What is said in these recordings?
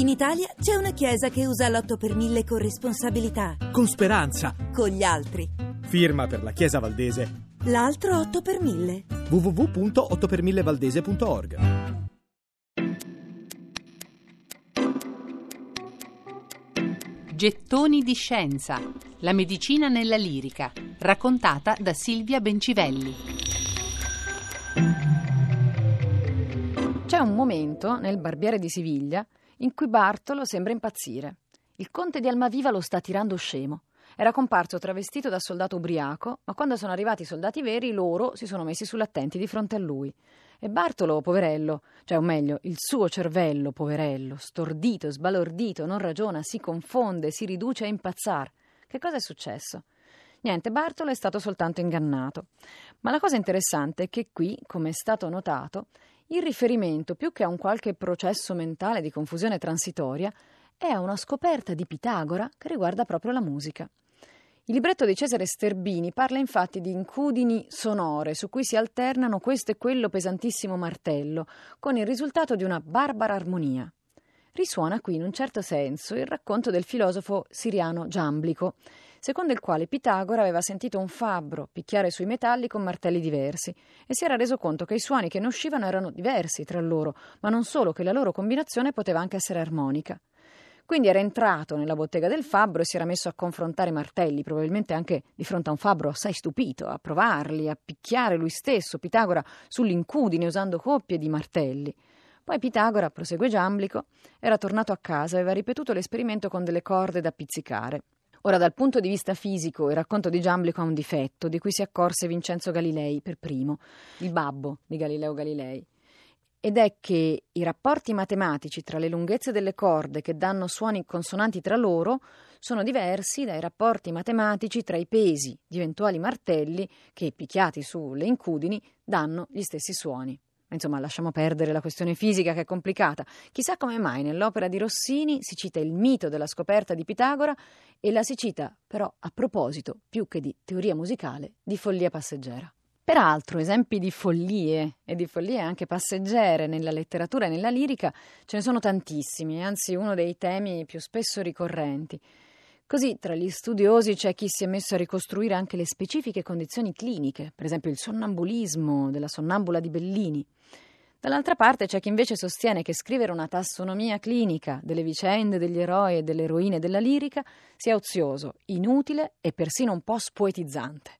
In Italia c'è una chiesa che usa l'8 per 1000 con responsabilità. Con speranza. Con gli altri. Firma per la Chiesa Valdese. L'altro 8 per 1000. www.8per1000valdese.org Gettoni di scienza. La medicina nella lirica. Raccontata da Silvia Bencivelli. C'è un momento nel Barbiere di Siviglia in cui Bartolo sembra impazzire. Il conte di Almaviva lo sta tirando scemo. Era comparso travestito da soldato ubriaco, ma quando sono arrivati i soldati veri, loro si sono messi sull'attenti di fronte a lui. E Bartolo, poverello, cioè o meglio, il suo cervello, poverello, stordito, sbalordito, non ragiona, si confonde, si riduce a impazzare. Che cosa è successo? Niente, Bartolo è stato soltanto ingannato. Ma la cosa interessante è che qui, come è stato notato, il riferimento, più che a un qualche processo mentale di confusione transitoria, è a una scoperta di Pitagora che riguarda proprio la musica. Il libretto di Cesare Sterbini parla infatti di incudini sonore su cui si alternano questo e quello pesantissimo martello, con il risultato di una barbara armonia. Risuona qui in un certo senso il racconto del filosofo siriano Giamblico, secondo il quale Pitagora aveva sentito un fabbro picchiare sui metalli con martelli diversi e si era reso conto che i suoni che ne uscivano erano diversi tra loro, ma non solo che la loro combinazione poteva anche essere armonica. Quindi era entrato nella bottega del fabbro e si era messo a confrontare i martelli, probabilmente anche di fronte a un fabbro assai stupito, a provarli, a picchiare lui stesso, Pitagora, sull'incudine usando coppie di martelli. Poi Pitagora, prosegue Giamblico, era tornato a casa e aveva ripetuto l'esperimento con delle corde da pizzicare. Ora, dal punto di vista fisico, il racconto di Giamblico ha un difetto, di cui si accorse Vincenzo Galilei per primo, il babbo di Galileo Galilei ed è che i rapporti matematici tra le lunghezze delle corde che danno suoni consonanti tra loro sono diversi dai rapporti matematici tra i pesi di eventuali martelli che, picchiati sulle incudini, danno gli stessi suoni. Insomma, lasciamo perdere la questione fisica che è complicata. Chissà come mai nell'opera di Rossini si cita il mito della scoperta di Pitagora e la si cita però a proposito, più che di teoria musicale, di follia passeggera. Peraltro, esempi di follie e di follie anche passeggere nella letteratura e nella lirica ce ne sono tantissimi, anzi uno dei temi più spesso ricorrenti. Così tra gli studiosi c'è chi si è messo a ricostruire anche le specifiche condizioni cliniche, per esempio il sonnambulismo della sonnambula di Bellini. Dall'altra parte c'è chi invece sostiene che scrivere una tassonomia clinica delle vicende degli eroi e delle eroine della lirica sia ozioso, inutile e persino un po' spoetizzante.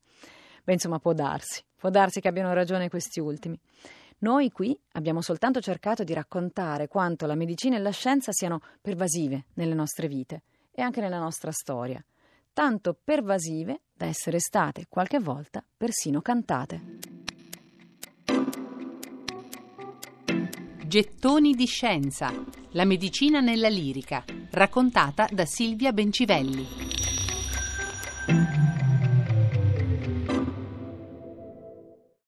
Beh, insomma, può darsi. Può darsi che abbiano ragione questi ultimi. Noi qui abbiamo soltanto cercato di raccontare quanto la medicina e la scienza siano pervasive nelle nostre vite e anche nella nostra storia, tanto pervasive da essere state qualche volta persino cantate. Gettoni di scienza. La medicina nella lirica. Raccontata da Silvia Bencivelli.